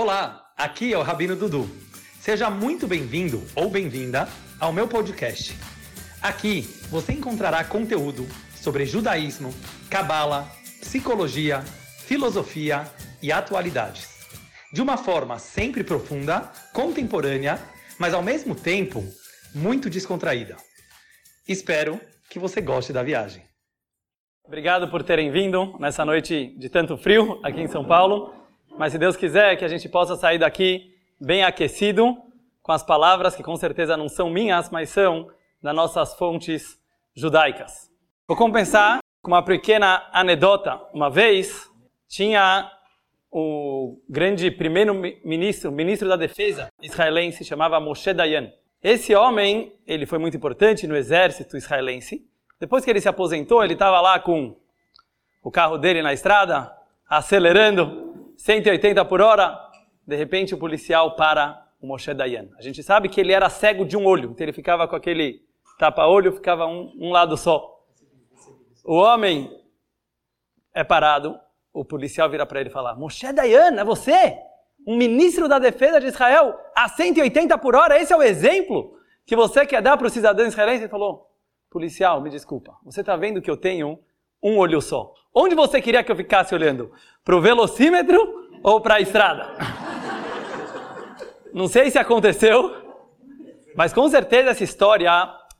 Olá, aqui é o Rabino Dudu. Seja muito bem-vindo ou bem-vinda ao meu podcast. Aqui você encontrará conteúdo sobre judaísmo, cabala, psicologia, filosofia e atualidades. De uma forma sempre profunda, contemporânea, mas ao mesmo tempo muito descontraída. Espero que você goste da viagem. Obrigado por terem vindo nessa noite de tanto frio aqui em São Paulo. Mas se Deus quiser que a gente possa sair daqui bem aquecido com as palavras que com certeza não são minhas, mas são das nossas fontes judaicas. Vou compensar com uma pequena anedota. Uma vez tinha o grande primeiro-ministro, ministro da defesa israelense, chamava Moshe Dayan. Esse homem, ele foi muito importante no exército israelense. Depois que ele se aposentou, ele estava lá com o carro dele na estrada, acelerando 180 por hora. De repente, o policial para o Moshe Dayan. A gente sabe que ele era cego de um olho, então ele ficava com aquele tapa-olho, ficava um, um lado só. O homem é parado, o policial vira para ele e fala: Moshe Dayan, é você? Um ministro da defesa de Israel a 180 por hora? Esse é o exemplo que você quer dar para o cidadão israelense? Ele falou: Policial, me desculpa, você está vendo que eu tenho um olho só. Onde você queria que eu ficasse olhando? Para o velocímetro ou para a estrada? Não sei se aconteceu, mas com certeza essa história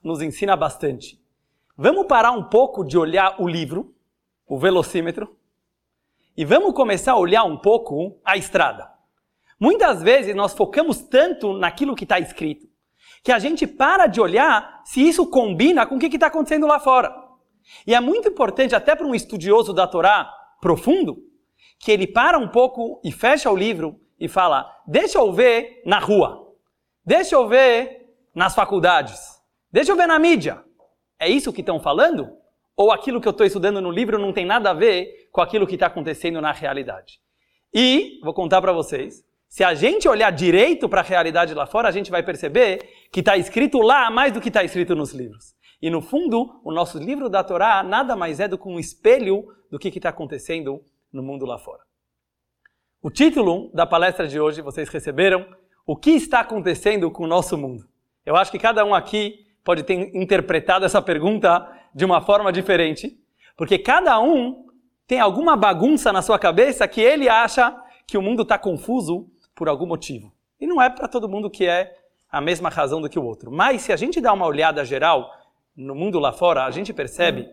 nos ensina bastante. Vamos parar um pouco de olhar o livro, o velocímetro, e vamos começar a olhar um pouco a estrada. Muitas vezes nós focamos tanto naquilo que está escrito, que a gente para de olhar se isso combina com o que está acontecendo lá fora. E é muito importante, até para um estudioso da Torá profundo, que ele para um pouco e fecha o livro e fala: deixa eu ver na rua, deixa eu ver nas faculdades, deixa eu ver na mídia. É isso que estão falando? Ou aquilo que eu estou estudando no livro não tem nada a ver com aquilo que está acontecendo na realidade? E, vou contar para vocês, se a gente olhar direito para a realidade lá fora, a gente vai perceber que está escrito lá mais do que está escrito nos livros. E no fundo, o nosso livro da Torá nada mais é do que um espelho do que está acontecendo no mundo lá fora. O título da palestra de hoje vocês receberam: O que está acontecendo com o nosso mundo? Eu acho que cada um aqui pode ter interpretado essa pergunta de uma forma diferente, porque cada um tem alguma bagunça na sua cabeça que ele acha que o mundo está confuso por algum motivo. E não é para todo mundo que é a mesma razão do que o outro. Mas se a gente dá uma olhada geral no mundo lá fora, a gente percebe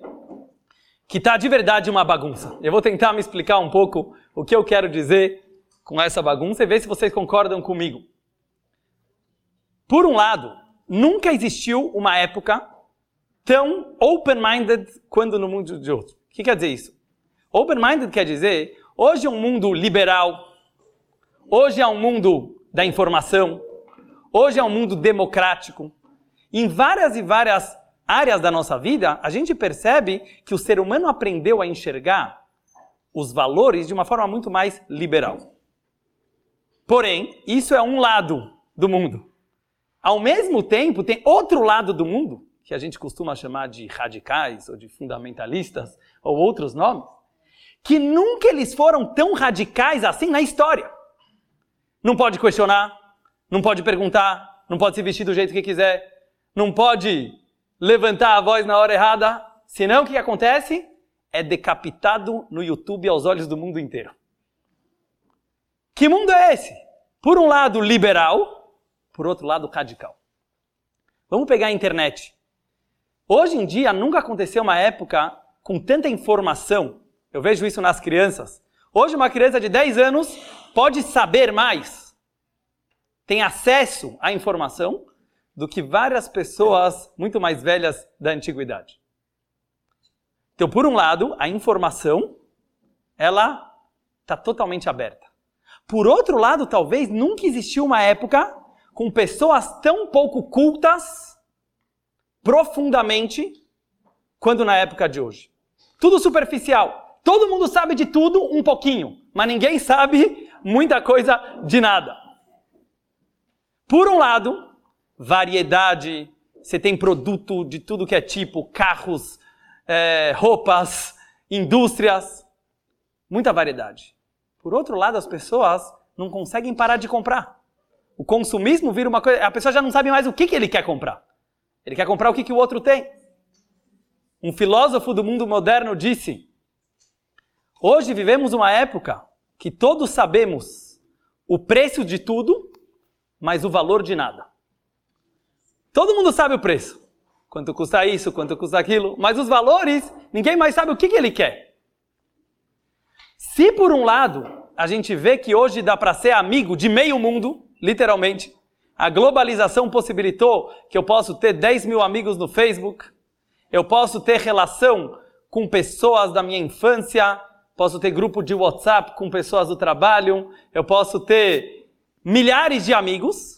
que está de verdade uma bagunça. Eu vou tentar me explicar um pouco o que eu quero dizer com essa bagunça e ver se vocês concordam comigo. Por um lado, nunca existiu uma época tão open-minded quanto no mundo de outro. O que quer dizer isso? Open-minded quer dizer, hoje é um mundo liberal, hoje é um mundo da informação, hoje é um mundo democrático. Em várias e várias áreas da nossa vida, a gente percebe que o ser humano aprendeu a enxergar os valores de uma forma muito mais liberal. Porém, isso é um lado do mundo. Ao mesmo tempo, tem outro lado do mundo, que a gente costuma chamar de radicais ou de fundamentalistas ou outros nomes, que nunca eles foram tão radicais assim na história. Não pode questionar, não pode perguntar, não pode se vestir do jeito que quiser, não pode levantar a voz na hora errada, senão o que acontece? É decapitado no YouTube aos olhos do mundo inteiro. Que mundo é esse? Por um lado, liberal, por outro lado, radical. Vamos pegar a internet. Hoje em dia, nunca aconteceu uma época com tanta informação. Eu vejo isso nas crianças. Hoje, uma criança de 10 anos pode saber mais, tem acesso à informação do que várias pessoas muito mais velhas da antiguidade. Então, por um lado, a informação ela está totalmente aberta. Por outro lado, talvez nunca existiu uma época com pessoas tão pouco cultas profundamente quanto na época de hoje. Tudo superficial. Todo mundo sabe de tudo um pouquinho, mas ninguém sabe muita coisa de nada. Por um lado, variedade, você tem produto de tudo que é tipo, carros, é, roupas, indústrias, muita variedade. Por outro lado, as pessoas não conseguem parar de comprar. O consumismo vira uma coisa. A pessoa já não sabe mais o que, que ele quer comprar. Ele quer comprar o que, que o outro tem. Um filósofo do mundo moderno disse: Hoje vivemos uma época que todos sabemos o preço de tudo, mas o valor de nada. Todo mundo sabe o preço. Quanto custa isso, quanto custa aquilo, mas os valores, ninguém mais sabe o que, que ele quer. Se por um lado a gente vê que hoje dá para ser amigo de meio mundo, literalmente, a globalização possibilitou que eu posso ter 10 mil amigos no Facebook, eu posso ter relação com pessoas da minha infância, posso ter grupo de WhatsApp com pessoas do trabalho, eu posso ter milhares de amigos.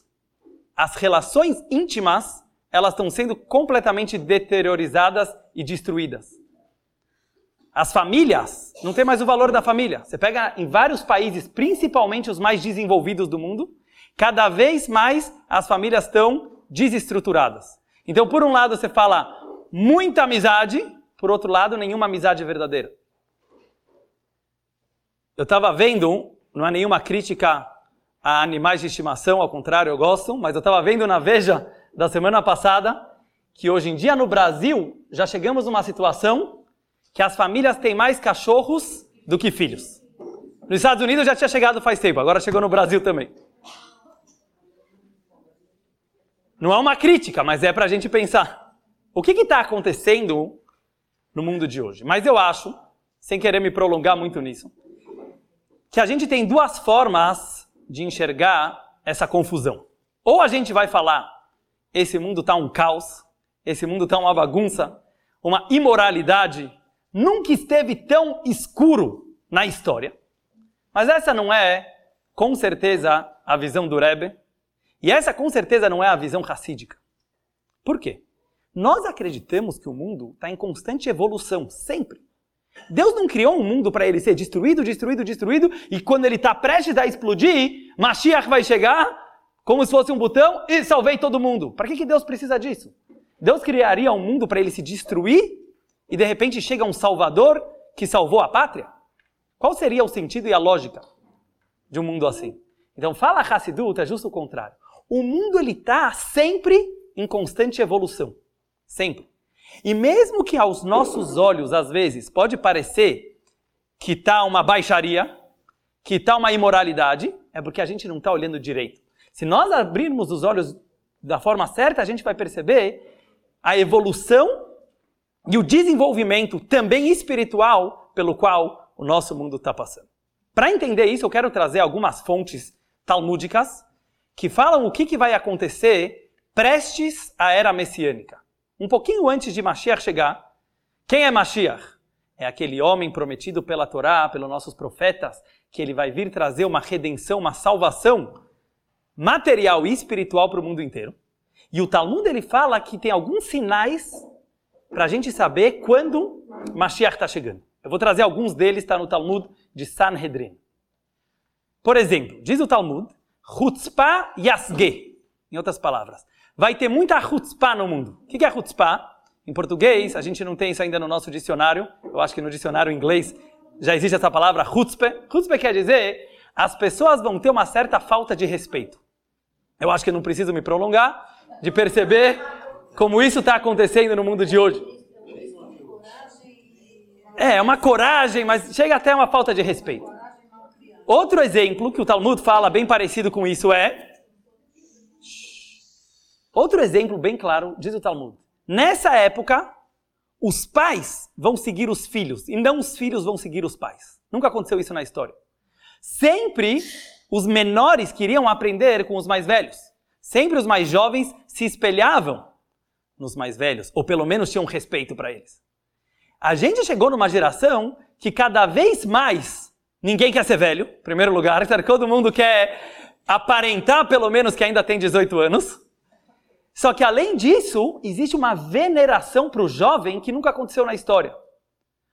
As relações íntimas, elas estão sendo completamente deteriorizadas e destruídas. As famílias, não tem mais o valor da família. Você pega em vários países, principalmente os mais desenvolvidos do mundo, cada vez mais as famílias estão desestruturadas. Então, por um lado, você fala muita amizade, por outro lado, nenhuma amizade verdadeira. Eu estava vendo, não é nenhuma crítica a animais de estimação, ao contrário, eu gosto, mas eu estava vendo na Veja da semana passada que hoje em dia no Brasil já chegamos numa situação que as famílias têm mais cachorros do que filhos. Nos Estados Unidos já tinha chegado faz tempo, agora chegou no Brasil também. Não é uma crítica, mas é para a gente pensar. O que está acontecendo no mundo de hoje? Mas eu acho, sem querer me prolongar muito nisso, que a gente tem duas formas de enxergar essa confusão. Ou a gente vai falar, esse mundo está um caos, esse mundo está uma bagunça, uma imoralidade, nunca esteve tão escuro na história. Mas essa não é, com certeza, a visão do Rebbe. E essa, com certeza, não é a visão racídica. Por quê? Nós acreditamos que o mundo está em constante evolução, sempre. Deus não criou um mundo para ele ser destruído, destruído, destruído, e quando ele está prestes a explodir, Mashiach vai chegar, como se fosse um botão, e salvei todo mundo. Para que, que Deus precisa disso? Deus criaria um mundo para ele se destruir, e de repente chega um Salvador que salvou a pátria? Qual seria o sentido e a lógica de um mundo assim? Então, fala Hassidut, é justo o contrário. O mundo ele está sempre em constante evolução. Sempre. E mesmo que aos nossos olhos, às vezes, pode parecer que está uma baixaria, que está uma imoralidade, é porque a gente não está olhando direito. Se nós abrirmos os olhos da forma certa, a gente vai perceber a evolução e o desenvolvimento também espiritual pelo qual o nosso mundo está passando. Para entender isso, eu quero trazer algumas fontes talmúdicas que falam o que, que vai acontecer prestes à era messiânica. Um pouquinho antes de Mashiach chegar, quem é Mashiach? É aquele homem prometido pela Torá, pelos nossos profetas, que ele vai vir trazer uma redenção, uma salvação material e espiritual para o mundo inteiro. E o Talmud ele fala que tem alguns sinais para a gente saber quando Mashiach está chegando. Eu vou trazer alguns deles, está no Talmud de Sanhedrin. Por exemplo, diz o Talmud, Chutzpah Yasge, em outras palavras vai ter muita chutzpah no mundo. O que é chutzpah? Em português, a gente não tem isso ainda no nosso dicionário. Eu acho que no dicionário inglês já existe essa palavra chutzpah. Chutzpah quer dizer as pessoas vão ter uma certa falta de respeito. Eu acho que não preciso me prolongar de perceber como isso está acontecendo no mundo de hoje. É, é uma coragem, mas chega até uma falta de respeito. Outro exemplo que o Talmud fala bem parecido com isso é Outro exemplo bem claro, diz o Talmud. Nessa época, os pais vão seguir os filhos e não os filhos vão seguir os pais. Nunca aconteceu isso na história. Sempre os menores queriam aprender com os mais velhos. Sempre os mais jovens se espelhavam nos mais velhos, ou pelo menos tinham respeito para eles. A gente chegou numa geração que cada vez mais ninguém quer ser velho, em primeiro lugar, todo mundo quer aparentar pelo menos que ainda tem 18 anos. Só que além disso, existe uma veneração para o jovem que nunca aconteceu na história.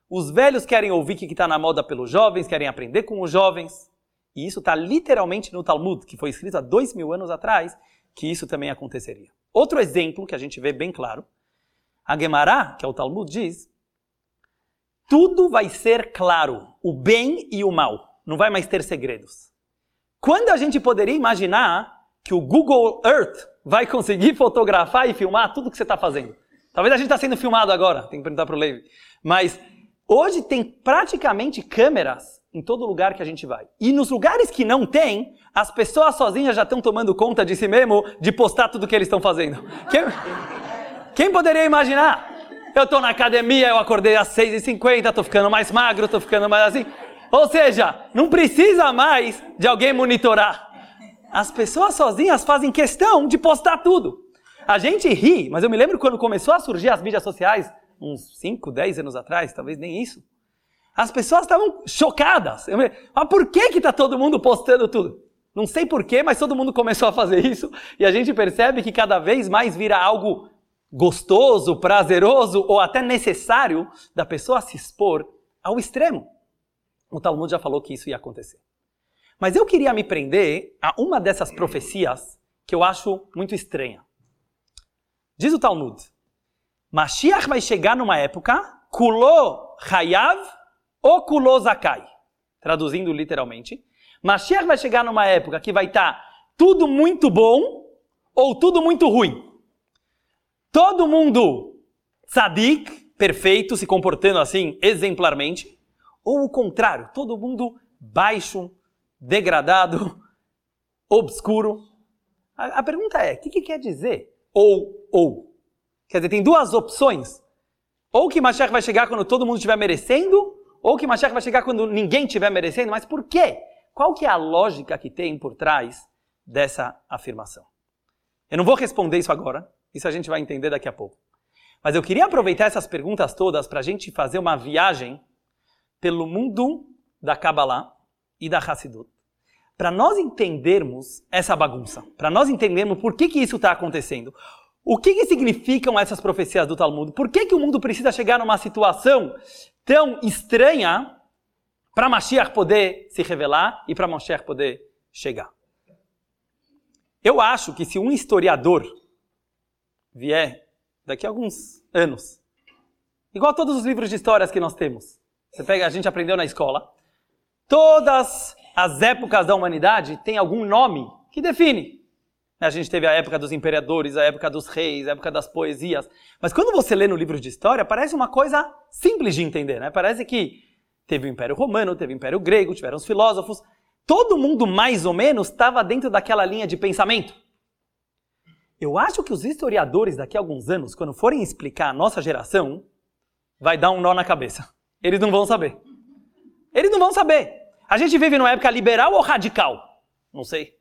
Os velhos querem ouvir o que está na moda pelos jovens, querem aprender com os jovens. E isso está literalmente no Talmud, que foi escrito há dois mil anos atrás, que isso também aconteceria. Outro exemplo que a gente vê bem claro, a Gemara, que é o Talmud, diz: tudo vai ser claro, o bem e o mal. Não vai mais ter segredos. Quando a gente poderia imaginar que o Google Earth vai conseguir fotografar e filmar tudo que você está fazendo? Talvez a gente está sendo filmado agora, tem que perguntar para o Levi. Mas hoje tem praticamente câmeras em todo lugar que a gente vai. E nos lugares que não tem, as pessoas sozinhas já estão tomando conta de si mesmo de postar tudo que eles estão fazendo. Quem, quem poderia imaginar? Eu estou na academia, eu acordei às 6h50, estou ficando mais magro, estou ficando mais assim. Ou seja, não precisa mais de alguém monitorar. As pessoas sozinhas fazem questão de postar tudo. A gente ri, mas eu me lembro quando começou a surgir as mídias sociais, uns 5, 10 anos atrás, talvez nem isso. As pessoas estavam chocadas. Eu me... Mas por que que está todo mundo postando tudo? Não sei porquê, mas todo mundo começou a fazer isso e a gente percebe que cada vez mais vira algo gostoso, prazeroso ou até necessário da pessoa se expor ao extremo. O Talmud já falou que isso ia acontecer. Mas eu queria me prender a uma dessas profecias que eu acho muito estranha. Diz o Talmud: Mashiach vai chegar numa época, Kulo Hayav ou Kulo Zakai. Traduzindo literalmente. Mashiach vai chegar numa época que vai estar tá tudo muito bom ou tudo muito ruim. Todo mundo tzadik, perfeito, se comportando assim exemplarmente, ou o contrário, todo mundo baixo, degradado, obscuro. A, a pergunta é: o que, que, quer dizer ou ou? Quer dizer, tem duas opções. Ou que Mashiach vai chegar quando todo mundo estiver merecendo, ou que Mashiach vai chegar quando ninguém estiver merecendo. Mas por quê? Qual que é a lógica que tem por trás dessa afirmação? Eu não vou responder isso agora, isso a gente vai entender daqui a pouco. Mas eu queria aproveitar essas perguntas todas para a gente fazer uma viagem pelo mundo da Kabbalah e da Hassidut. Para nós entendermos essa bagunça, para nós entendermos por que, que isso está acontecendo, o que, que significam essas profecias do Talmud, por que, que o mundo precisa chegar numa situação tão estranha para Mashiach poder se revelar e para Mashiach poder chegar. Eu acho que se um historiador vier daqui a alguns anos, igual todos os livros de histórias que nós temos, você pega, a gente aprendeu na escola. Todas as épocas da humanidade têm algum nome que define. A gente teve a época dos imperadores, a época dos reis, a época das poesias. Mas quando você lê no livro de história, parece uma coisa simples de entender, né? Parece que teve o Império Romano, teve o Império Grego, tiveram os filósofos. Todo mundo, mais ou menos, estava dentro daquela linha de pensamento. Eu acho que os historiadores daqui a alguns anos, quando forem explicar a nossa geração, vai dar um nó na cabeça. Eles não vão saber. Eles não vão saber. A gente vive numa época liberal ou radical? Não sei.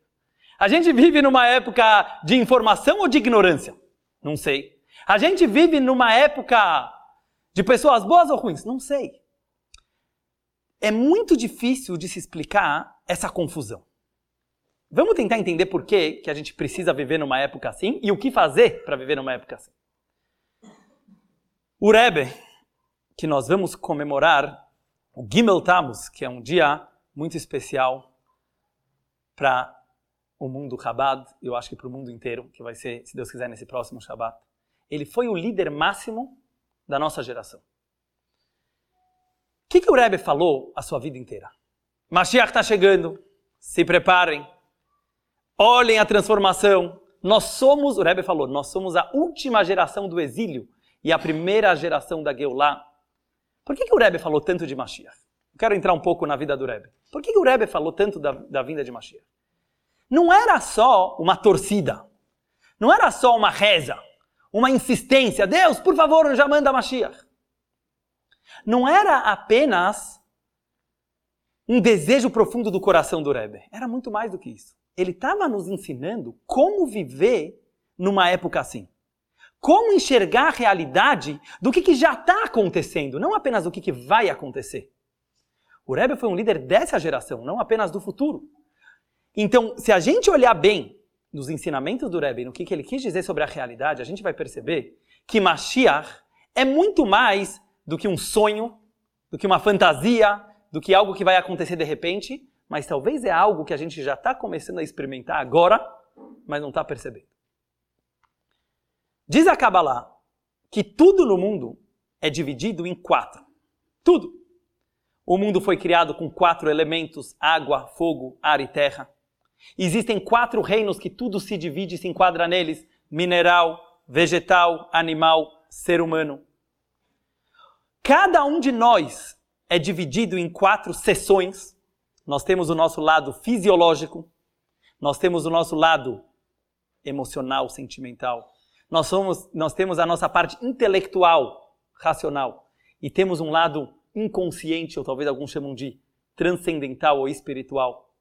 A gente vive numa época de informação ou de ignorância? Não sei. A gente vive numa época de pessoas boas ou ruins? Não sei. É muito difícil de se explicar essa confusão. Vamos tentar entender por que, que a gente precisa viver numa época assim e o que fazer para viver numa época assim. O Rebbe, que nós vamos comemorar o Gimel Tammuz, que é um dia muito especial para o mundo Chabad, eu acho que para o mundo inteiro, que vai ser, se Deus quiser, nesse próximo Shabbat. Ele foi o líder máximo da nossa geração. O que, que o Rebbe falou a sua vida inteira? Mashiach está chegando, se preparem, olhem a transformação. Nós somos, o Rebbe falou, nós somos a última geração do exílio e a primeira geração da Geulah. Por que, que o Rebbe falou tanto de Mashiach? Eu quero entrar um pouco na vida do Rebbe. Por que, que o Rebbe falou tanto da, da vinda de Mashiach? Não era só uma torcida. Não era só uma reza. Uma insistência. Deus, por favor, já manda Mashiach. Não era apenas um desejo profundo do coração do Rebbe. Era muito mais do que isso. Ele estava nos ensinando como viver numa época assim como enxergar a realidade do que, que já está acontecendo, não apenas do que, que vai acontecer. O Rebbe foi um líder dessa geração, não apenas do futuro. Então, se a gente olhar bem nos ensinamentos do Rebbe, no que, que ele quis dizer sobre a realidade, a gente vai perceber que Mashiach é muito mais do que um sonho, do que uma fantasia, do que algo que vai acontecer de repente, mas talvez é algo que a gente já está começando a experimentar agora, mas não está percebendo. Diz a Kabbalah que tudo no mundo é dividido em quatro. Tudo. O mundo foi criado com quatro elementos: água, fogo, ar e terra. Existem quatro reinos que tudo se divide e se enquadra neles: mineral, vegetal, animal, ser humano. Cada um de nós é dividido em quatro seções. Nós temos o nosso lado fisiológico, nós temos o nosso lado emocional, sentimental, nós, somos, nós temos a nossa parte intelectual, racional, e temos um lado inconsciente, ou talvez alguns chamam de transcendental ou espiritual.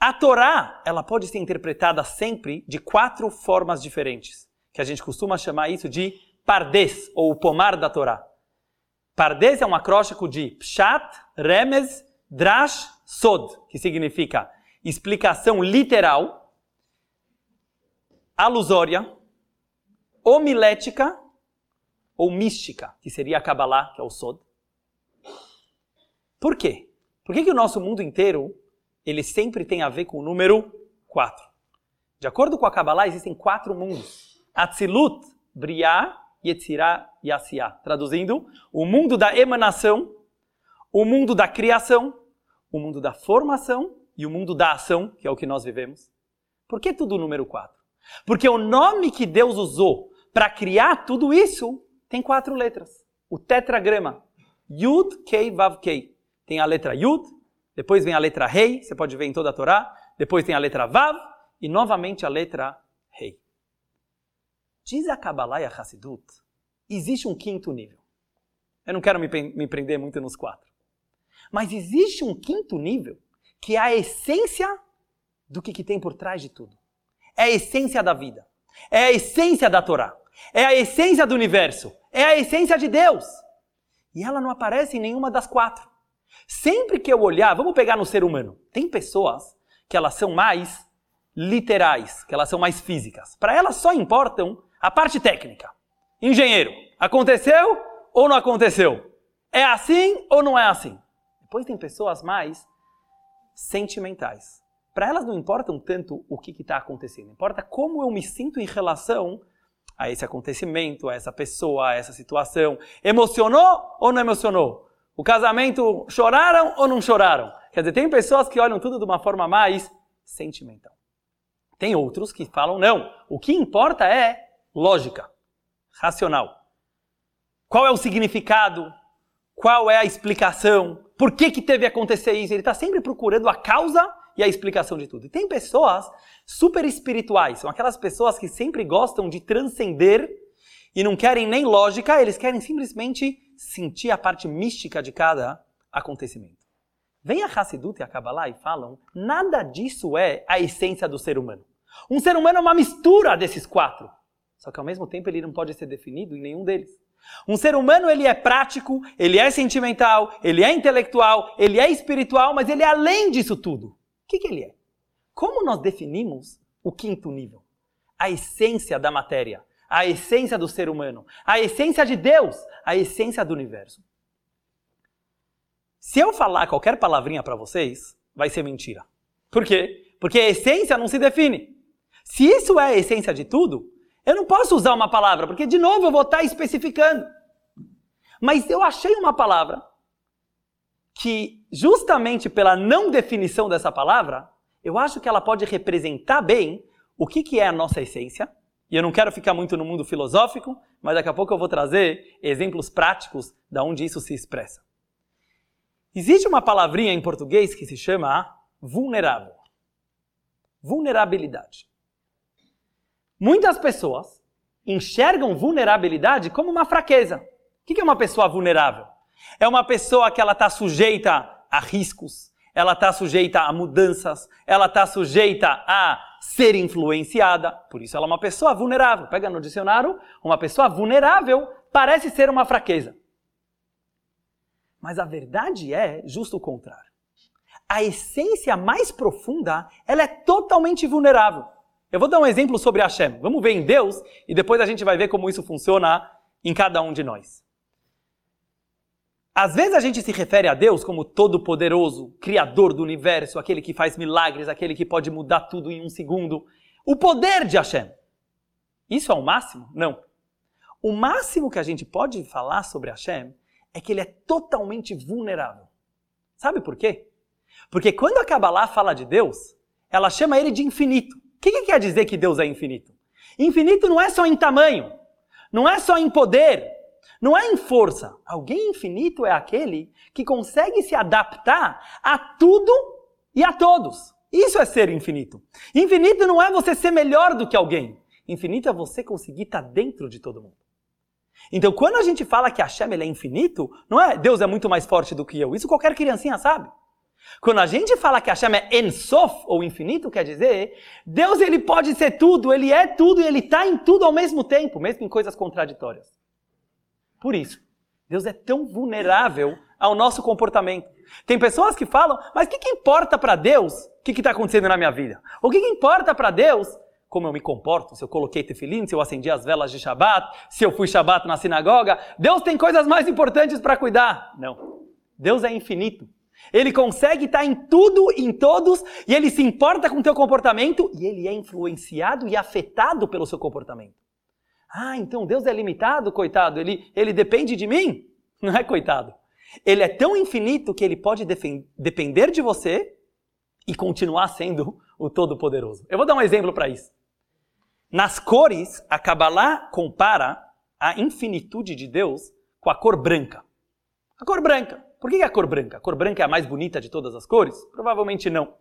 A Torá, ela pode ser interpretada sempre de quatro formas diferentes, que a gente costuma chamar isso de pardes, ou o pomar da Torá. Pardes é um acróstico de Pshat, Remez, Drash, Sod, que significa explicação literal, alusória, homilética ou mística, que seria a Kabbalah, que é o Sod. Por quê? Por que, que o nosso mundo inteiro ele sempre tem a ver com o número 4? De acordo com a Kabbalah, existem quatro mundos. Atzilut, Briah, Yetzirah e Asiá. Traduzindo, o mundo da emanação, o mundo da criação, o mundo da formação e o mundo da ação, que é o que nós vivemos. Por que tudo o número 4? Porque o nome que Deus usou para criar tudo isso tem quatro letras. O tetragrama. Yud, Kei, Vav, Kei. Tem a letra Yud, depois vem a letra Rei, você pode ver em toda a Torá. Depois tem a letra Vav e novamente a letra Rei. Diz a Kabbalah e a Hassidut, existe um quinto nível. Eu não quero me, me prender muito nos quatro. Mas existe um quinto nível que é a essência do que, que tem por trás de tudo. É a essência da vida. É a essência da Torá. É a essência do universo. É a essência de Deus. E ela não aparece em nenhuma das quatro. Sempre que eu olhar, vamos pegar no ser humano. Tem pessoas que elas são mais literais, que elas são mais físicas. Para elas só importam a parte técnica. Engenheiro, aconteceu ou não aconteceu? É assim ou não é assim? Depois tem pessoas mais sentimentais. Para elas não importam tanto o que está acontecendo, importa como eu me sinto em relação a esse acontecimento, a essa pessoa, a essa situação. Emocionou ou não emocionou? O casamento choraram ou não choraram? Quer dizer, tem pessoas que olham tudo de uma forma mais sentimental. Tem outros que falam, não, o que importa é lógica, racional. Qual é o significado? Qual é a explicação? Por que, que teve que acontecer isso? Ele está sempre procurando a causa e a explicação de tudo. E tem pessoas super espirituais, são aquelas pessoas que sempre gostam de transcender e não querem nem lógica, eles querem simplesmente sentir a parte mística de cada acontecimento. Vem a Hassidut e a Kabbalah e falam, nada disso é a essência do ser humano. Um ser humano é uma mistura desses quatro. Só que ao mesmo tempo ele não pode ser definido em nenhum deles. Um ser humano ele é prático, ele é sentimental, ele é intelectual, ele é espiritual, mas ele é além disso tudo. Que, que ele é? Como nós definimos o quinto nível? A essência da matéria, a essência do ser humano, a essência de Deus, a essência do universo. Se eu falar qualquer palavrinha para vocês, vai ser mentira. Por quê? Porque a essência não se define. Se isso é a essência de tudo, eu não posso usar uma palavra, porque de novo eu vou estar especificando. Mas eu achei uma palavra que, justamente pela não definição dessa palavra, eu acho que ela pode representar bem o que, que é a nossa essência. E eu não quero ficar muito no mundo filosófico, mas daqui a pouco eu vou trazer exemplos práticos da onde isso se expressa. Existe uma palavrinha em português que se chama vulnerável. Vulnerabilidade. Muitas pessoas enxergam vulnerabilidade como uma fraqueza. O que é uma pessoa vulnerável? É uma pessoa que ela está sujeita a riscos, ela está sujeita a mudanças, ela está sujeita a ser influenciada. Por isso ela é uma pessoa vulnerável. Pega no dicionário, uma pessoa vulnerável parece ser uma fraqueza. Mas a verdade é justo o contrário. A essência mais profunda, ela é totalmente vulnerável. Eu vou dar um exemplo sobre Hashem. Vamos ver em Deus e depois a gente vai ver como isso funciona em cada um de nós. Às vezes a gente se refere a Deus como todo-poderoso, criador do universo, aquele que faz milagres, aquele que pode mudar tudo em um segundo. O poder de Hashem. Isso é o máximo? Não. O máximo que a gente pode falar sobre Hashem é que ele é totalmente vulnerável. Sabe por quê? Porque quando a Kabbalah fala de Deus, ela chama ele de infinito. O que, que quer dizer que Deus é infinito? Infinito não é só em tamanho, não é só em poder, não é em força. Alguém infinito é aquele que consegue se adaptar a tudo e a todos. Isso é ser infinito. Infinito não é você ser melhor do que alguém. Infinito é você conseguir estar dentro de todo mundo. Então, quando a gente fala que Hashem ele é infinito, não é Deus é muito mais forte do que eu. Isso qualquer criancinha sabe. Quando a gente fala que Hashem é Ensof, ou infinito, quer dizer, Deus ele pode ser tudo, ele é tudo e ele está em tudo ao mesmo tempo, mesmo em coisas contraditórias. Por isso, Deus é tão vulnerável ao nosso comportamento. Tem pessoas que falam, mas o que, que importa para Deus o que está acontecendo na minha vida? O que, que importa para Deus como eu me comporto, se eu coloquei tefilim, se eu acendi as velas de Shabat, se eu fui Shabat na sinagoga. Deus tem coisas mais importantes para cuidar. Não. Deus é infinito. Ele consegue estar em tudo, em todos, e ele se importa com o teu comportamento, e ele é influenciado e afetado pelo seu comportamento. Ah, então Deus é limitado, coitado, ele, ele depende de mim? Não é coitado. Ele é tão infinito que ele pode depender de você e continuar sendo o Todo-Poderoso. Eu vou dar um exemplo para isso. Nas cores, a Kabbalah compara a infinitude de Deus com a cor branca. A cor branca. Por que é a cor branca? A cor branca é a mais bonita de todas as cores? Provavelmente não.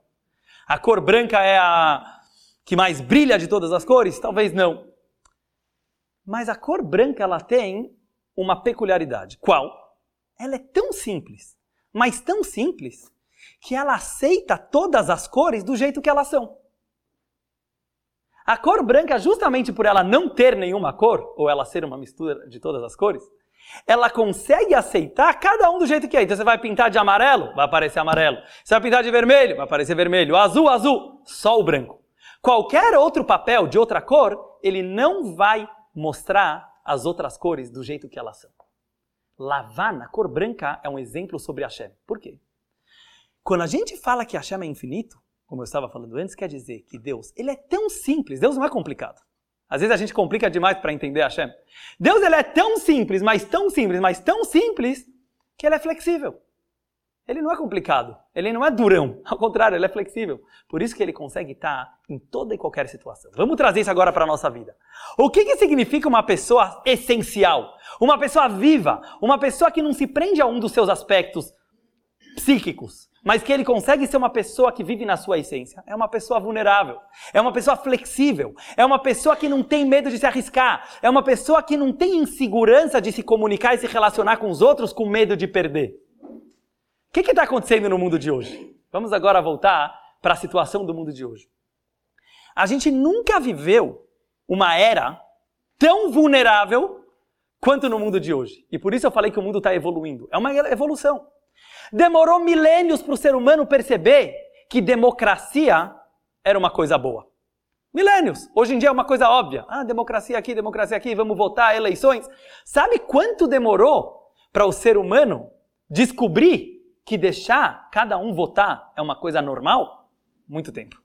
A cor branca é a que mais brilha de todas as cores? Talvez não. Mas a cor branca ela tem uma peculiaridade. Qual? Ela é tão simples, mas tão simples, que ela aceita todas as cores do jeito que elas são. A cor branca, justamente por ela não ter nenhuma cor, ou ela ser uma mistura de todas as cores, ela consegue aceitar cada um do jeito que é. Então você vai pintar de amarelo, vai aparecer amarelo. Você vai pintar de vermelho, vai aparecer vermelho. Azul, azul. Só o branco. Qualquer outro papel de outra cor, ele não vai mostrar as outras cores do jeito que elas são. Lavana, cor branca, é um exemplo sobre Hashem. Por quê? Quando a gente fala que Hashem é infinito, como eu estava falando antes, quer dizer que Deus, ele é tão simples, Deus não é complicado. Às vezes a gente complica demais para entender Hashem. Deus ele é tão simples, mas tão simples, mas tão simples, que ele é flexível. Ele não é complicado, ele não é durão, ao contrário, ele é flexível. Por isso que ele consegue estar em toda e qualquer situação. Vamos trazer isso agora para a nossa vida. O que, que significa uma pessoa essencial? Uma pessoa viva, uma pessoa que não se prende a um dos seus aspectos psíquicos, mas que ele consegue ser uma pessoa que vive na sua essência. É uma pessoa vulnerável, é uma pessoa flexível, é uma pessoa que não tem medo de se arriscar, é uma pessoa que não tem insegurança de se comunicar e se relacionar com os outros com medo de perder. O que está acontecendo no mundo de hoje? Vamos agora voltar para a situação do mundo de hoje. A gente nunca viveu uma era tão vulnerável quanto no mundo de hoje. E por isso eu falei que o mundo está evoluindo. É uma evolução. Demorou milênios para o ser humano perceber que democracia era uma coisa boa. Milênios. Hoje em dia é uma coisa óbvia. Ah, democracia aqui, democracia aqui, vamos votar, eleições. Sabe quanto demorou para o ser humano descobrir que deixar cada um votar é uma coisa normal? Muito tempo.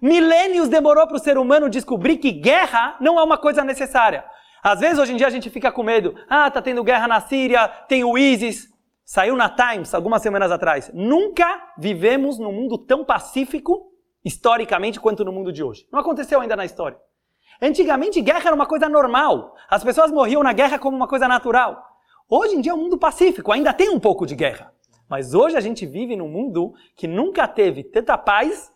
Milênios demorou para o ser humano descobrir que guerra não é uma coisa necessária. Às vezes hoje em dia a gente fica com medo. Ah, tá tendo guerra na Síria, tem o ISIS. Saiu na Times algumas semanas atrás. Nunca vivemos num mundo tão pacífico, historicamente, quanto no mundo de hoje. Não aconteceu ainda na história. Antigamente, guerra era uma coisa normal. As pessoas morriam na guerra como uma coisa natural. Hoje em dia é um mundo pacífico, ainda tem um pouco de guerra. Mas hoje a gente vive num mundo que nunca teve tanta paz,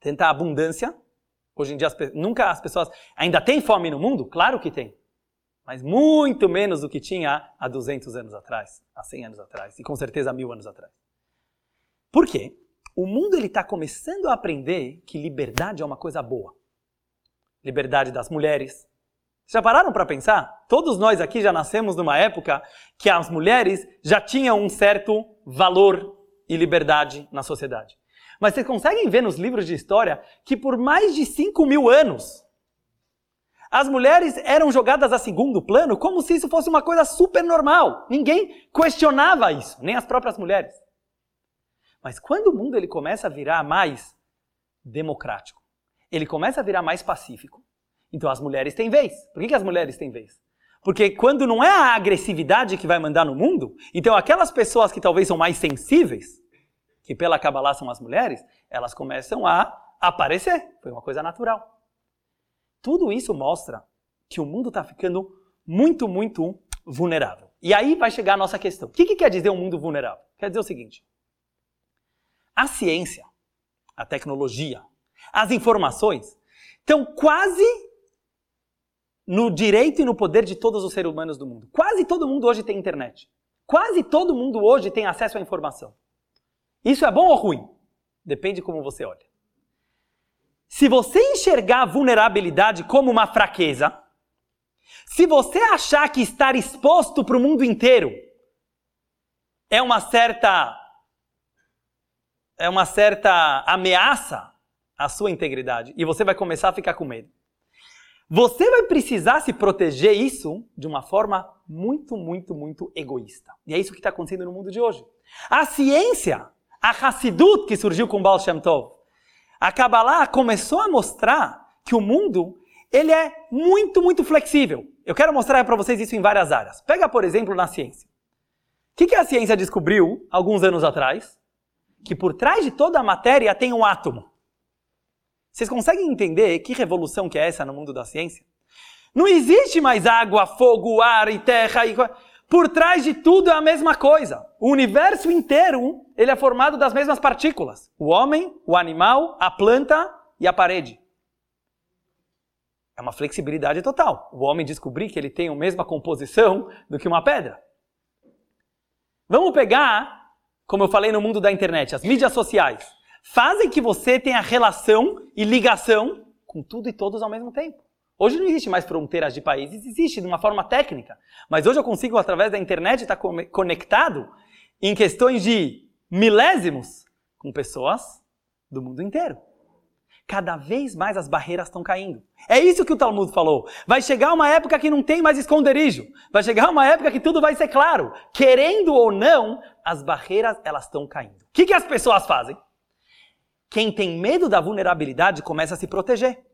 tanta abundância. Hoje em dia as, nunca as pessoas ainda tem fome no mundo? Claro que tem mas muito menos do que tinha há 200 anos atrás, há 100 anos atrás e com certeza há mil anos atrás. Por quê? O mundo ele está começando a aprender que liberdade é uma coisa boa. Liberdade das mulheres. Já pararam para pensar? Todos nós aqui já nascemos numa época que as mulheres já tinham um certo valor e liberdade na sociedade. Mas vocês conseguem ver nos livros de história que por mais de 5 mil anos as mulheres eram jogadas a segundo plano como se isso fosse uma coisa super normal. Ninguém questionava isso, nem as próprias mulheres. Mas quando o mundo ele começa a virar mais democrático, ele começa a virar mais pacífico, então as mulheres têm vez. Por que, que as mulheres têm vez? Porque quando não é a agressividade que vai mandar no mundo, então aquelas pessoas que talvez são mais sensíveis, que pela Kabbalah são as mulheres, elas começam a aparecer. Foi uma coisa natural. Tudo isso mostra que o mundo está ficando muito, muito vulnerável. E aí vai chegar a nossa questão. O que, que quer dizer um mundo vulnerável? Quer dizer o seguinte: a ciência, a tecnologia, as informações estão quase no direito e no poder de todos os seres humanos do mundo. Quase todo mundo hoje tem internet. Quase todo mundo hoje tem acesso à informação. Isso é bom ou ruim? Depende como você olha. Se você enxergar a vulnerabilidade como uma fraqueza, se você achar que estar exposto para o mundo inteiro é uma certa é uma certa ameaça à sua integridade e você vai começar a ficar com medo. Você vai precisar se proteger isso de uma forma muito, muito, muito egoísta. E é isso que está acontecendo no mundo de hoje. A ciência, a Hassidut que surgiu com Baal Shem Tov, a Kabbalah começou a mostrar que o mundo ele é muito, muito flexível. Eu quero mostrar para vocês isso em várias áreas. Pega, por exemplo, na ciência. O que, que a ciência descobriu alguns anos atrás? Que por trás de toda a matéria tem um átomo. Vocês conseguem entender que revolução que é essa no mundo da ciência? Não existe mais água, fogo, ar e terra. E... Por trás de tudo é a mesma coisa. O universo inteiro ele é formado das mesmas partículas: o homem, o animal, a planta e a parede. É uma flexibilidade total. O homem descobrir que ele tem a mesma composição do que uma pedra. Vamos pegar, como eu falei no mundo da internet, as mídias sociais. Fazem que você tenha relação e ligação com tudo e todos ao mesmo tempo. Hoje não existe mais fronteiras de países, existe de uma forma técnica. Mas hoje eu consigo, através da internet, estar conectado em questões de milésimos com pessoas do mundo inteiro. Cada vez mais as barreiras estão caindo. É isso que o Talmud falou. Vai chegar uma época que não tem mais esconderijo. Vai chegar uma época que tudo vai ser claro. Querendo ou não, as barreiras elas estão caindo. O que, que as pessoas fazem? Quem tem medo da vulnerabilidade começa a se proteger.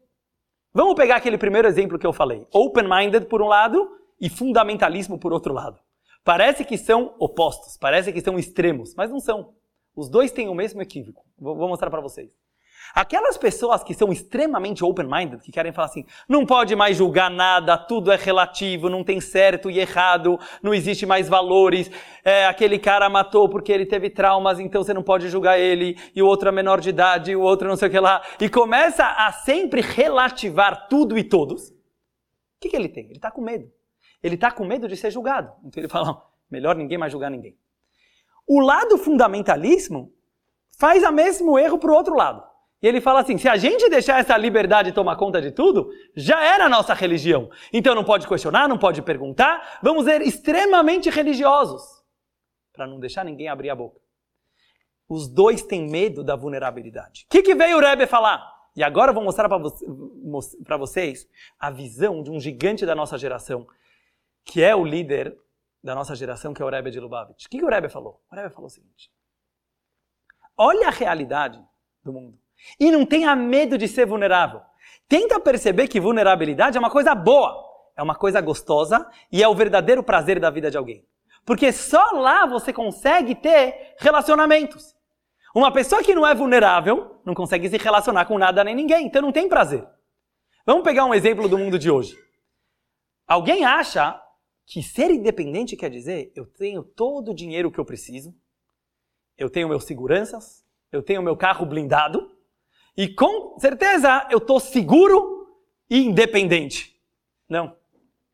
Vamos pegar aquele primeiro exemplo que eu falei. Open-minded por um lado e fundamentalismo por outro lado. Parece que são opostos, parece que são extremos, mas não são. Os dois têm o mesmo equívoco. Vou mostrar para vocês. Aquelas pessoas que são extremamente open-minded, que querem falar assim, não pode mais julgar nada, tudo é relativo, não tem certo e errado, não existe mais valores, é, aquele cara matou porque ele teve traumas, então você não pode julgar ele, e o outro é menor de idade, e o outro não sei o que lá, e começa a sempre relativar tudo e todos. O que, que ele tem? Ele está com medo. Ele está com medo de ser julgado. Então ele fala, melhor ninguém mais julgar ninguém. O lado fundamentalismo faz o mesmo erro para o outro lado. E ele fala assim: se a gente deixar essa liberdade tomar conta de tudo, já era a nossa religião. Então não pode questionar, não pode perguntar, vamos ser extremamente religiosos, para não deixar ninguém abrir a boca. Os dois têm medo da vulnerabilidade. O que, que veio o Rebbe falar? E agora eu vou mostrar para vocês a visão de um gigante da nossa geração, que é o líder da nossa geração, que é o Rebbe de Lubavitch. O que, que o Rebbe falou? O Rebbe falou o seguinte: olha a realidade do mundo e não tenha medo de ser vulnerável. Tenta perceber que vulnerabilidade é uma coisa boa, é uma coisa gostosa e é o verdadeiro prazer da vida de alguém. Porque só lá você consegue ter relacionamentos. Uma pessoa que não é vulnerável não consegue se relacionar com nada nem ninguém, então não tem prazer. Vamos pegar um exemplo do mundo de hoje. Alguém acha que ser independente quer dizer eu tenho todo o dinheiro que eu preciso, eu tenho meus seguranças, eu tenho meu carro blindado e com certeza eu estou seguro e independente. Não.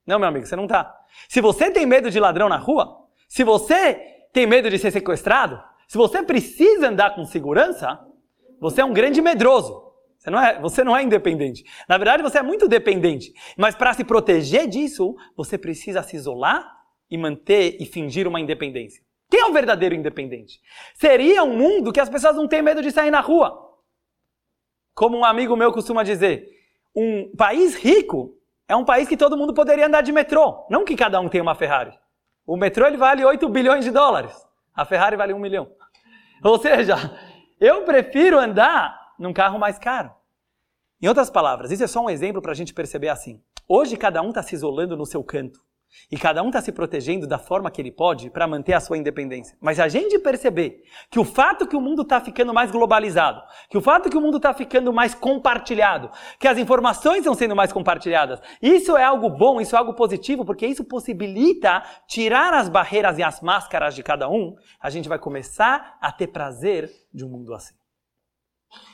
Não, meu amigo, você não está. Se você tem medo de ladrão na rua, se você tem medo de ser sequestrado, se você precisa andar com segurança, você é um grande medroso. Você não é, você não é independente. Na verdade, você é muito dependente. Mas para se proteger disso, você precisa se isolar e manter e fingir uma independência. Quem é o verdadeiro independente? Seria um mundo que as pessoas não têm medo de sair na rua. Como um amigo meu costuma dizer, um país rico é um país que todo mundo poderia andar de metrô, não que cada um tenha uma Ferrari. O metrô ele vale 8 bilhões de dólares, a Ferrari vale 1 milhão. Ou seja, eu prefiro andar num carro mais caro. Em outras palavras, isso é só um exemplo para a gente perceber assim. Hoje cada um está se isolando no seu canto. E cada um está se protegendo da forma que ele pode para manter a sua independência. Mas a gente perceber que o fato que o mundo está ficando mais globalizado, que o fato que o mundo está ficando mais compartilhado, que as informações estão sendo mais compartilhadas, isso é algo bom, isso é algo positivo, porque isso possibilita tirar as barreiras e as máscaras de cada um. A gente vai começar a ter prazer de um mundo assim.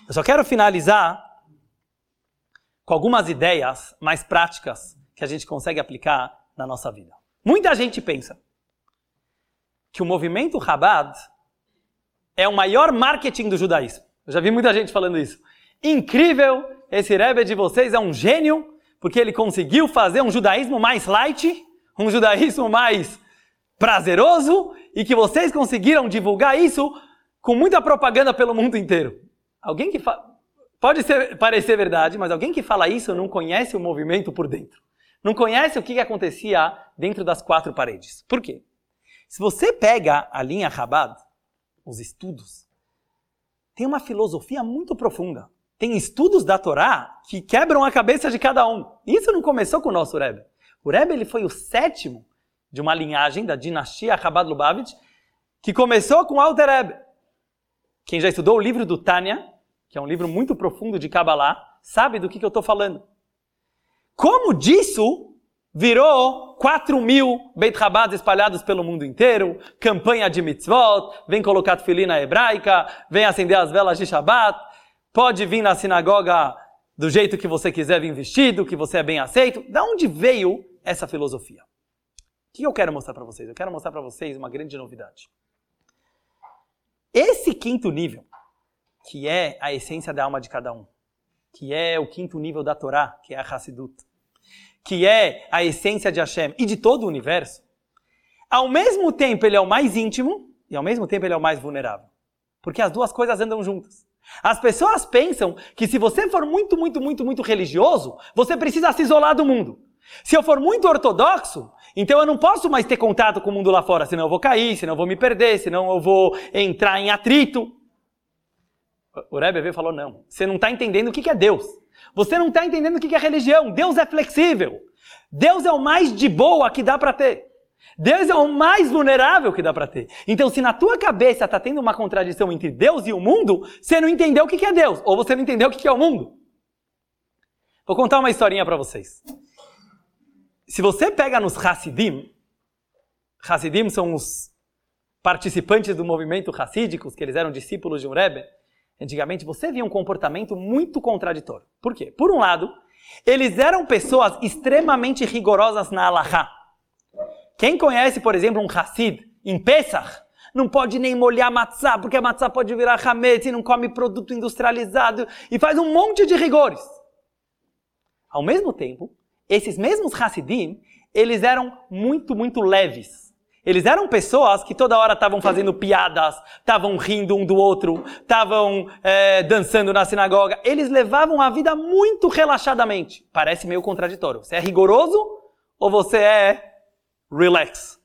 Eu só quero finalizar com algumas ideias mais práticas que a gente consegue aplicar na nossa vida. Muita gente pensa que o movimento Chabad é o maior marketing do judaísmo. Eu já vi muita gente falando isso. Incrível, esse Rebbe de vocês é um gênio, porque ele conseguiu fazer um judaísmo mais light, um judaísmo mais prazeroso, e que vocês conseguiram divulgar isso com muita propaganda pelo mundo inteiro. Alguém que fa... pode ser, parecer verdade, mas alguém que fala isso não conhece o movimento por dentro não conhece o que acontecia dentro das quatro paredes. Por quê? Se você pega a linha Chabad, os estudos, tem uma filosofia muito profunda. Tem estudos da Torá que quebram a cabeça de cada um. Isso não começou com o nosso Rebbe. O Rebbe ele foi o sétimo de uma linhagem da dinastia Chabad Lubavitch que começou com Alter Rebbe. Quem já estudou o livro do Tânia, que é um livro muito profundo de Kabbalah, sabe do que, que eu estou falando. Como disso virou 4 mil Beit Chabad espalhados pelo mundo inteiro, campanha de mitzvot, vem colocar tefilina hebraica, vem acender as velas de Shabbat, pode vir na sinagoga do jeito que você quiser vir vestido, que você é bem aceito. Da onde veio essa filosofia? O que eu quero mostrar para vocês? Eu quero mostrar para vocês uma grande novidade. Esse quinto nível, que é a essência da alma de cada um, que é o quinto nível da Torá, que é a Hassidut, que é a essência de Hashem e de todo o universo, ao mesmo tempo ele é o mais íntimo e ao mesmo tempo ele é o mais vulnerável. Porque as duas coisas andam juntas. As pessoas pensam que se você for muito, muito, muito, muito religioso, você precisa se isolar do mundo. Se eu for muito ortodoxo, então eu não posso mais ter contato com o mundo lá fora, senão eu vou cair, senão eu vou me perder, senão eu vou entrar em atrito. O Rebbe falou, não, você não está entendendo o que é Deus. Você não está entendendo o que é religião. Deus é flexível. Deus é o mais de boa que dá para ter. Deus é o mais vulnerável que dá para ter. Então, se na tua cabeça está tendo uma contradição entre Deus e o mundo, você não entendeu o que é Deus, ou você não entendeu o que é o mundo. Vou contar uma historinha para vocês. Se você pega nos Hassidim, Hassidim são os participantes do movimento hassídicos, que eles eram discípulos de um Rebbe, Antigamente você via um comportamento muito contraditório. Por quê? Por um lado, eles eram pessoas extremamente rigorosas na Allahá. Quem conhece, por exemplo, um Hassid em Pesach, não pode nem molhar matzá, porque a matzá pode virar hametz e não come produto industrializado e faz um monte de rigores. Ao mesmo tempo, esses mesmos Hassidim, eles eram muito, muito leves eles eram pessoas que toda hora estavam fazendo piadas, estavam rindo um do outro, estavam é, dançando na sinagoga. Eles levavam a vida muito relaxadamente. Parece meio contraditório. Você é rigoroso ou você é relax?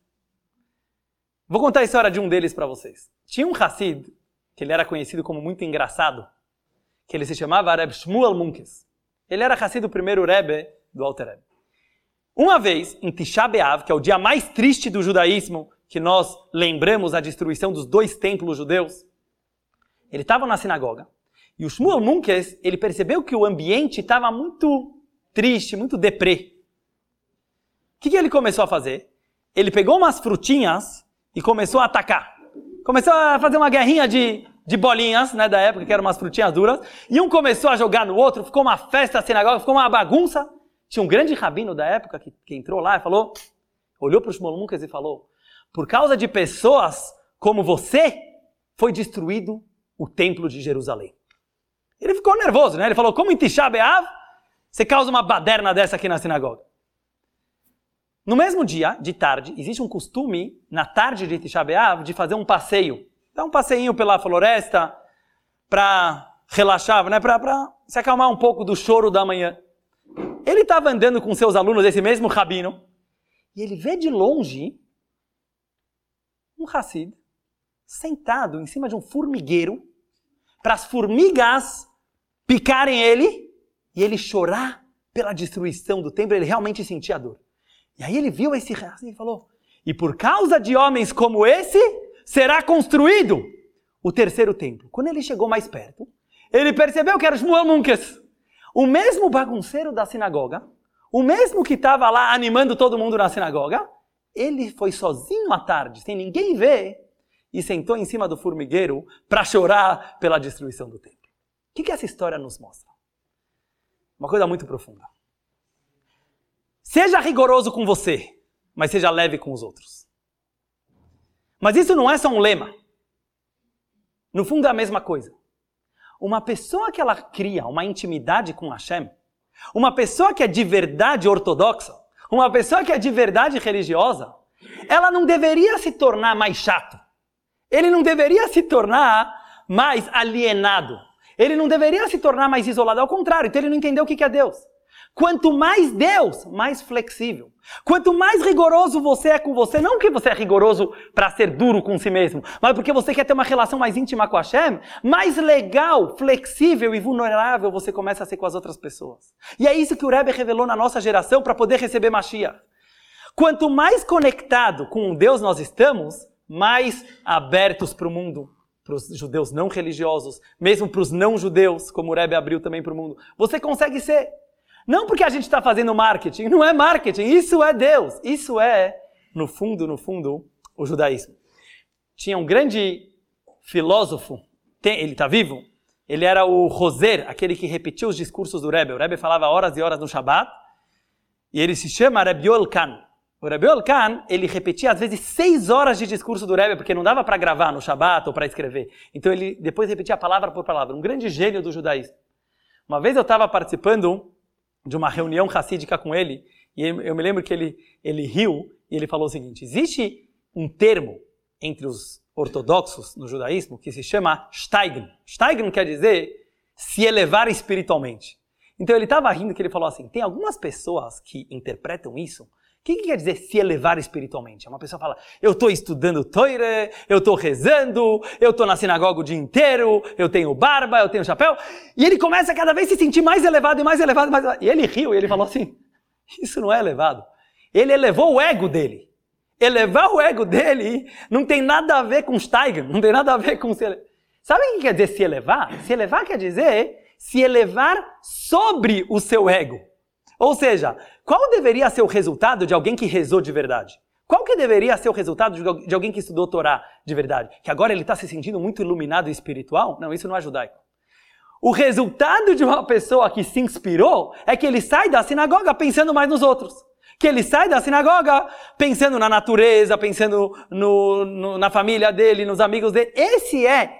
Vou contar a história de um deles para vocês. Tinha um Hassid, que ele era conhecido como muito engraçado, que ele se chamava Reb Shmuel Munkes. Ele era Hassid do primeiro Rebbe do Alter Rebbe. Uma vez, em Tisha B'Av, que é o dia mais triste do judaísmo, que nós lembramos a destruição dos dois templos judeus, ele estava na sinagoga e o Shmuel Munkes, ele percebeu que o ambiente estava muito triste, muito deprê. O que, que ele começou a fazer? Ele pegou umas frutinhas e começou a atacar. Começou a fazer uma guerrinha de, de bolinhas, né, da época, que eram umas frutinhas duras. E um começou a jogar no outro, ficou uma festa na sinagoga, ficou uma bagunça. Tinha um grande rabino da época que, que entrou lá e falou, olhou para os Moluncas e falou: por causa de pessoas como você, foi destruído o templo de Jerusalém. Ele ficou nervoso, né? Ele falou: como em Tisha B'Av, você causa uma baderna dessa aqui na sinagoga? No mesmo dia, de tarde, existe um costume, na tarde de Tisha B'Av, de fazer um passeio. Dar um passeinho pela floresta para relaxar, né? para se acalmar um pouco do choro da manhã. Ele estava andando com seus alunos, esse mesmo rabino, e ele vê de longe um Hassid sentado em cima de um formigueiro para as formigas picarem ele e ele chorar pela destruição do templo, ele realmente sentia dor. E aí ele viu esse assim e falou: E por causa de homens como esse, será construído o terceiro templo. Quando ele chegou mais perto, ele percebeu que era Shmuel Munkes, o mesmo bagunceiro da sinagoga, o mesmo que estava lá animando todo mundo na sinagoga. Ele foi sozinho à tarde, sem ninguém ver, e sentou em cima do formigueiro para chorar pela destruição do templo. O que, que essa história nos mostra? Uma coisa muito profunda. Seja rigoroso com você, mas seja leve com os outros. Mas isso não é só um lema. No fundo é a mesma coisa. Uma pessoa que ela cria uma intimidade com Hashem, uma pessoa que é de verdade ortodoxa, uma pessoa que é de verdade religiosa, ela não deveria se tornar mais chato. Ele não deveria se tornar mais alienado. Ele não deveria se tornar mais isolado. Ao contrário, então ele não entendeu o que é Deus. Quanto mais Deus, mais flexível. Quanto mais rigoroso você é com você, não que você é rigoroso para ser duro com si mesmo, mas porque você quer ter uma relação mais íntima com Hashem, mais legal, flexível e vulnerável você começa a ser com as outras pessoas. E é isso que o Rebbe revelou na nossa geração para poder receber Mashiach. Quanto mais conectado com Deus nós estamos, mais abertos para o mundo, para os judeus não religiosos, mesmo para os não judeus, como o Rebbe abriu também para o mundo, você consegue ser. Não porque a gente está fazendo marketing, não é marketing, isso é Deus. Isso é, no fundo, no fundo, o judaísmo. Tinha um grande filósofo, ele está vivo, ele era o Roser, aquele que repetia os discursos do Rebbe. O Rebbe falava horas e horas no Shabat, e ele se chama Rebbe Khan. O Rebbe Khan, ele repetia às vezes seis horas de discurso do Rebbe, porque não dava para gravar no Shabat ou para escrever. Então ele depois repetia palavra por palavra, um grande gênio do judaísmo. Uma vez eu estava participando de uma reunião racídica com ele, e eu me lembro que ele, ele riu e ele falou o seguinte: existe um termo entre os ortodoxos no judaísmo que se chama steigen. Steigen quer dizer se elevar espiritualmente. Então ele estava rindo que ele falou assim: tem algumas pessoas que interpretam isso o que, que, quer dizer se elevar espiritualmente? Uma pessoa fala, eu estou estudando Toire, eu estou rezando, eu estou na sinagoga o dia inteiro, eu tenho barba, eu tenho chapéu. E ele começa a cada vez se sentir mais elevado e mais elevado. Mais elevado. E ele riu e ele falou assim, isso não é elevado. Ele elevou o ego dele. Elevar o ego dele não tem nada a ver com Steigen, não tem nada a ver com... Se ele... Sabe o que quer dizer se elevar? Se elevar quer dizer se elevar sobre o seu ego. Ou seja, qual deveria ser o resultado de alguém que rezou de verdade? Qual que deveria ser o resultado de alguém que estudou Torá de verdade? Que agora ele está se sentindo muito iluminado e espiritual? Não, isso não é judaico. O resultado de uma pessoa que se inspirou é que ele sai da sinagoga pensando mais nos outros. Que ele sai da sinagoga pensando na natureza, pensando no, no, na família dele, nos amigos dele. Esse é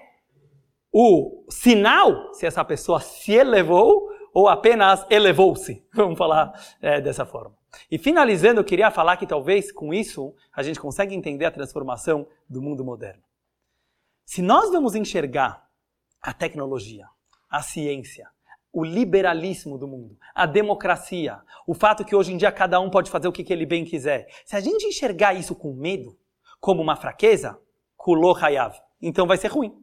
o sinal se essa pessoa se elevou ou apenas elevou-se, vamos falar é, dessa forma. E finalizando, eu queria falar que talvez com isso a gente consegue entender a transformação do mundo moderno. Se nós vamos enxergar a tecnologia, a ciência, o liberalismo do mundo, a democracia, o fato que hoje em dia cada um pode fazer o que ele bem quiser, se a gente enxergar isso com medo, como uma fraqueza, kulô hayav, então vai ser ruim.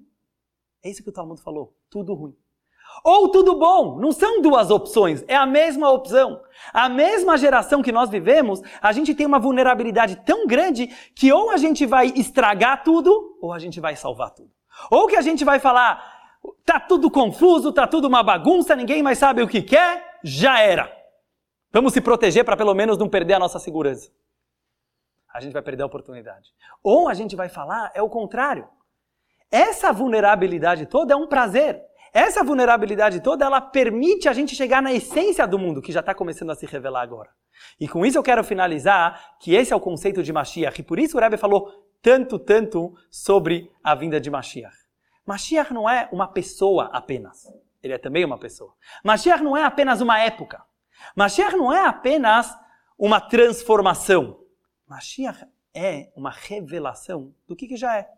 É isso que o Talmud falou, tudo ruim ou tudo bom. Não são duas opções, é a mesma opção. A mesma geração que nós vivemos, a gente tem uma vulnerabilidade tão grande que ou a gente vai estragar tudo, ou a gente vai salvar tudo. Ou que a gente vai falar, tá tudo confuso, tá tudo uma bagunça, ninguém mais sabe o que quer, já era. Vamos se proteger para pelo menos não perder a nossa segurança. A gente vai perder a oportunidade. Ou a gente vai falar, é o contrário. Essa vulnerabilidade toda é um prazer. Essa vulnerabilidade toda, ela permite a gente chegar na essência do mundo, que já está começando a se revelar agora. E com isso eu quero finalizar que esse é o conceito de Mashiach. E por isso o Rebbe falou tanto, tanto sobre a vinda de Mashiach. Mashiach não é uma pessoa apenas. Ele é também uma pessoa. Mashiach não é apenas uma época. Mashiach não é apenas uma transformação. Mashiach é uma revelação do que, que já é.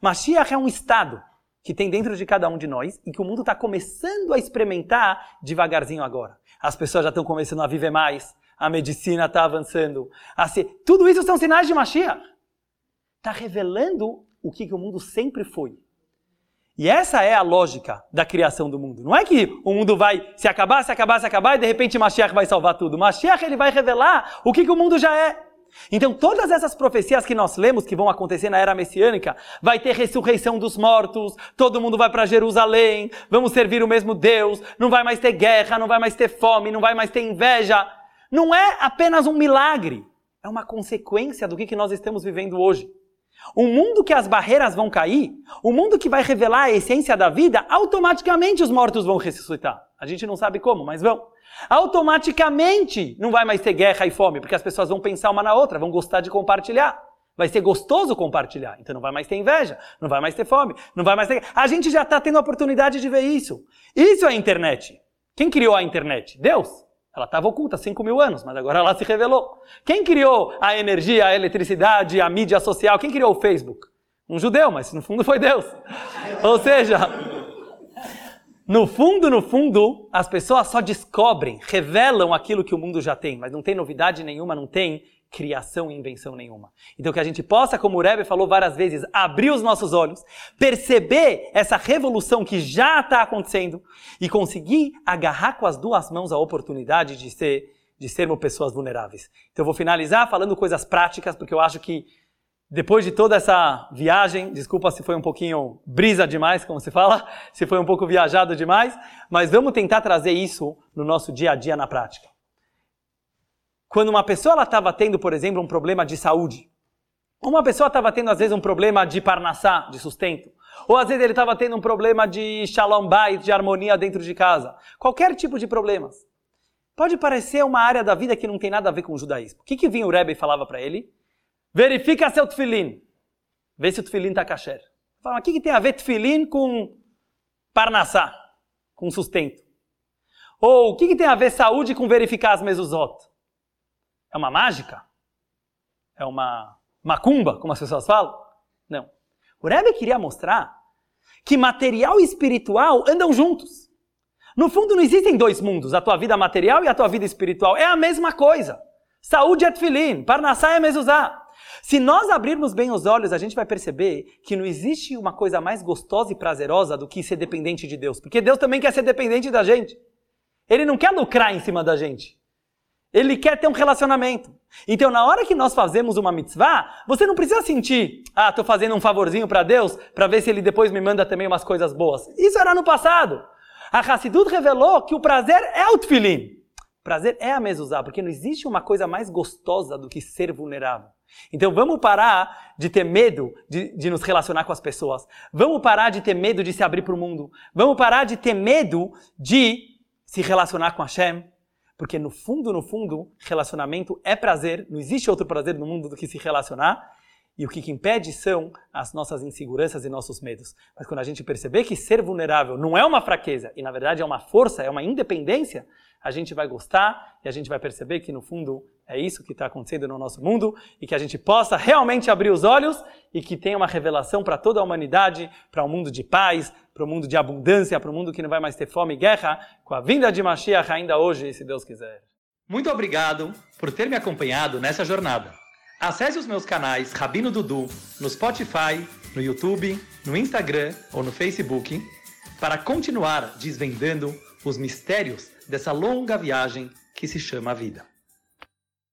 Mashiach é um estado que tem dentro de cada um de nós e que o mundo está começando a experimentar devagarzinho agora. As pessoas já estão começando a viver mais, a medicina está avançando. A ser... Tudo isso são sinais de Mashiach. Está revelando o que, que o mundo sempre foi. E essa é a lógica da criação do mundo. Não é que o mundo vai se acabar, se acabar, se acabar e de repente Mashiach vai salvar tudo. Mashiach ele vai revelar o que, que o mundo já é. Então todas essas profecias que nós lemos que vão acontecer na era messiânica, vai ter ressurreição dos mortos, todo mundo vai para Jerusalém, vamos servir o mesmo Deus, não vai mais ter guerra, não vai mais ter fome, não vai mais ter inveja. Não é apenas um milagre, é uma consequência do que, nós estamos vivendo hoje. Um mundo que as barreiras vão cair, um mundo que vai revelar a essência da vida, automaticamente os mortos vão ressuscitar. A gente não sabe como, mas vão. Automaticamente não vai mais ter guerra e fome, porque as pessoas vão pensar uma na outra, vão gostar de compartilhar. Vai ser gostoso compartilhar. Então não vai mais ter inveja, não vai mais ter fome, não vai mais ter. A gente já está tendo a oportunidade de ver isso. Isso é a internet. Quem criou a internet? Deus. Ela estava oculta há 5 mil anos, mas agora ela se revelou. Quem criou a energia, a eletricidade, a mídia social? Quem criou o Facebook? Um judeu, mas no fundo foi Deus. Ou seja, no fundo, no fundo, as pessoas só descobrem, revelam aquilo que o mundo já tem, mas não tem novidade nenhuma, não tem criação e invenção nenhuma. Então que a gente possa, como o Rebbe falou várias vezes, abrir os nossos olhos, perceber essa revolução que já está acontecendo e conseguir agarrar com as duas mãos a oportunidade de ser de sermos pessoas vulneráveis. Então eu vou finalizar falando coisas práticas, porque eu acho que depois de toda essa viagem, desculpa se foi um pouquinho brisa demais, como se fala, se foi um pouco viajado demais, mas vamos tentar trazer isso no nosso dia a dia na prática. Quando uma pessoa estava tendo, por exemplo, um problema de saúde, uma pessoa estava tendo às vezes um problema de parnassá, de sustento, ou às vezes ele estava tendo um problema de shalom bait, de harmonia dentro de casa, qualquer tipo de problemas. Pode parecer uma área da vida que não tem nada a ver com o judaísmo. O que, que vinha o Rebbe e falava para ele? Verifica seu tefilim. Vê se o tefilim está kasher. Fala, o que, que tem a ver tefilim com parnassá, com sustento? Ou o que, que tem a ver saúde com verificar as mezuzot? É uma mágica? É uma macumba, como as pessoas falam? Não. O Rebbe queria mostrar que material e espiritual andam juntos. No fundo, não existem dois mundos, a tua vida material e a tua vida espiritual. É a mesma coisa. Saúde é tefilim, parnassá é mezuzá. Se nós abrirmos bem os olhos, a gente vai perceber que não existe uma coisa mais gostosa e prazerosa do que ser dependente de Deus. Porque Deus também quer ser dependente da gente. Ele não quer lucrar em cima da gente. Ele quer ter um relacionamento. Então, na hora que nós fazemos uma mitzvah, você não precisa sentir, ah, estou fazendo um favorzinho para Deus, para ver se ele depois me manda também umas coisas boas. Isso era no passado. A Hassidut revelou que o prazer é o tefilim. Prazer é a mezuzá, porque não existe uma coisa mais gostosa do que ser vulnerável. Então vamos parar de ter medo de, de nos relacionar com as pessoas. Vamos parar de ter medo de se abrir para o mundo. Vamos parar de ter medo de se relacionar com Hashem. Porque no fundo, no fundo, relacionamento é prazer, não existe outro prazer no mundo do que se relacionar. E o que, que impede são as nossas inseguranças e nossos medos. Mas quando a gente perceber que ser vulnerável não é uma fraqueza, e na verdade é uma força, é uma independência, a gente vai gostar e a gente vai perceber que no fundo é isso que está acontecendo no nosso mundo e que a gente possa realmente abrir os olhos e que tenha uma revelação para toda a humanidade, para um mundo de paz, para um mundo de abundância, para um mundo que não vai mais ter fome e guerra, com a vinda de Mashiach ainda hoje, se Deus quiser. Muito obrigado por ter me acompanhado nessa jornada. Acesse os meus canais Rabino Dudu no Spotify, no YouTube, no Instagram ou no Facebook para continuar desvendando os mistérios dessa longa viagem que se chama vida.